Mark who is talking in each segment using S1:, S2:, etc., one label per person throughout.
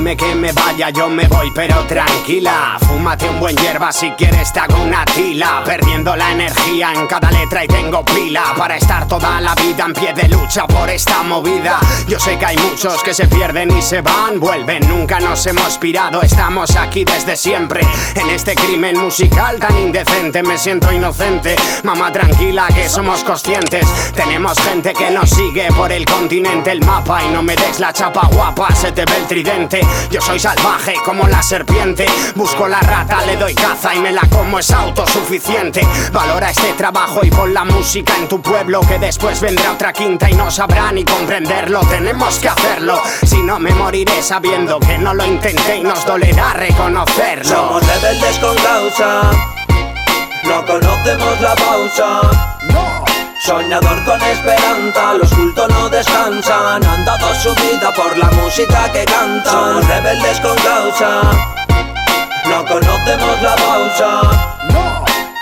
S1: Dime que me vaya, yo me voy, pero tranquila. Fúmate un buen hierba si quieres, te hago una tila. Perdiendo la energía en cada letra y tengo pila para estar toda la vida en pie de lucha por esta movida. Yo sé que hay muchos que se pierden y se van, vuelven. Nunca nos hemos pirado, estamos aquí desde siempre. En este crimen musical tan indecente, me siento inocente. Mamá, tranquila, que somos conscientes. Tenemos gente que nos sigue por el continente, el mapa. Y no me des la chapa guapa, se te ve el tridente. Yo soy salvaje como la serpiente. Busco la rata, le doy caza y me la como, es autosuficiente. Valora este trabajo y pon la música en tu pueblo. Que después vendrá otra quinta y no sabrá ni comprenderlo. Tenemos que hacerlo, si no me moriré sabiendo que no lo intenté y nos dolerá reconocerlo.
S2: Somos rebeldes con causa, no conocemos la pausa. Soñador con esperanza, los cultos no descansan Han dado su vida por la música que cantan. Somos rebeldes con causa No conocemos la pausa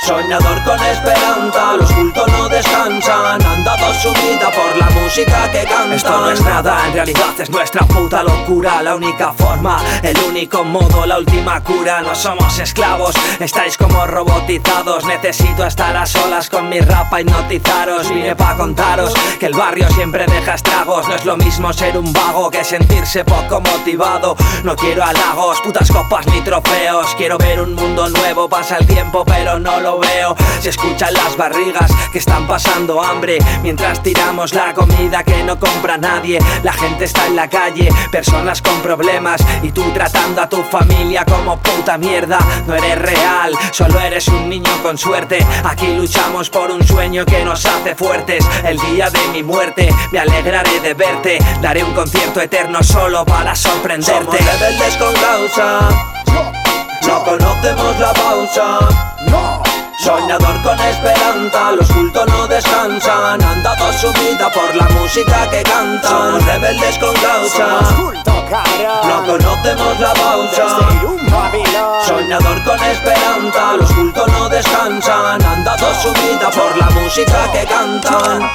S2: Soñador con esperanza, los cultos no descansan Han dado su vida por la música que cantan.
S3: Esto no es nada, en realidad es nuestra puta locura La única forma, el único modo, la última cura. No somos esclavos, estáis como robotizados. Necesito estar a solas con mi rap a hipnotizaros. Vine pa' contaros que el barrio siempre deja estragos. No es lo mismo ser un vago que sentirse poco motivado. No quiero halagos, putas copas ni trofeos. Quiero ver un mundo nuevo, pasa el tiempo pero no lo veo. Se escuchan las barrigas que están pasando hambre. Mientras tiramos la comida que no compra nadie. La gente está en la calle, personas con problemas. Y tú tratando a tu familia como puta mierda. No eres real, solo eres un niño con suerte. Aquí luchamos por un sueño que nos hace fuertes. El día de mi muerte me alegraré de verte. Daré un concierto eterno solo para sorprenderte.
S2: Somos rebeldes con causa. No conocemos la pausa Soñador con esperanza, los cultos no descansan. Han dado su vida por la música que cantan. Somos rebeldes con causa. No conocemos la pausa. Soñador con esperanza, los cultos no descansan. Han dado su vida por la música que cantan